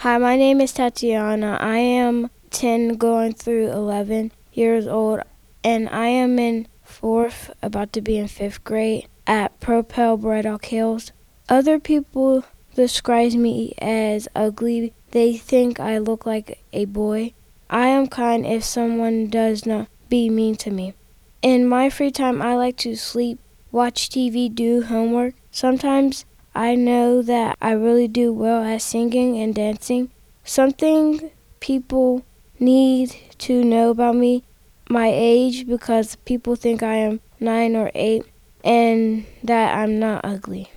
Hi, my name is Tatyana. I am 10 going through 11 years old and I am in fourth, about to be in fifth grade at Propel Oak Hills. Other people describe me as ugly. They think I look like a boy. I am kind if someone does not be mean to me. In my free time, I like to sleep, watch TV, do homework. Sometimes I know that I really do well at singing and dancing. Something people need to know about me my age because people think I am nine or eight and that I'm not ugly.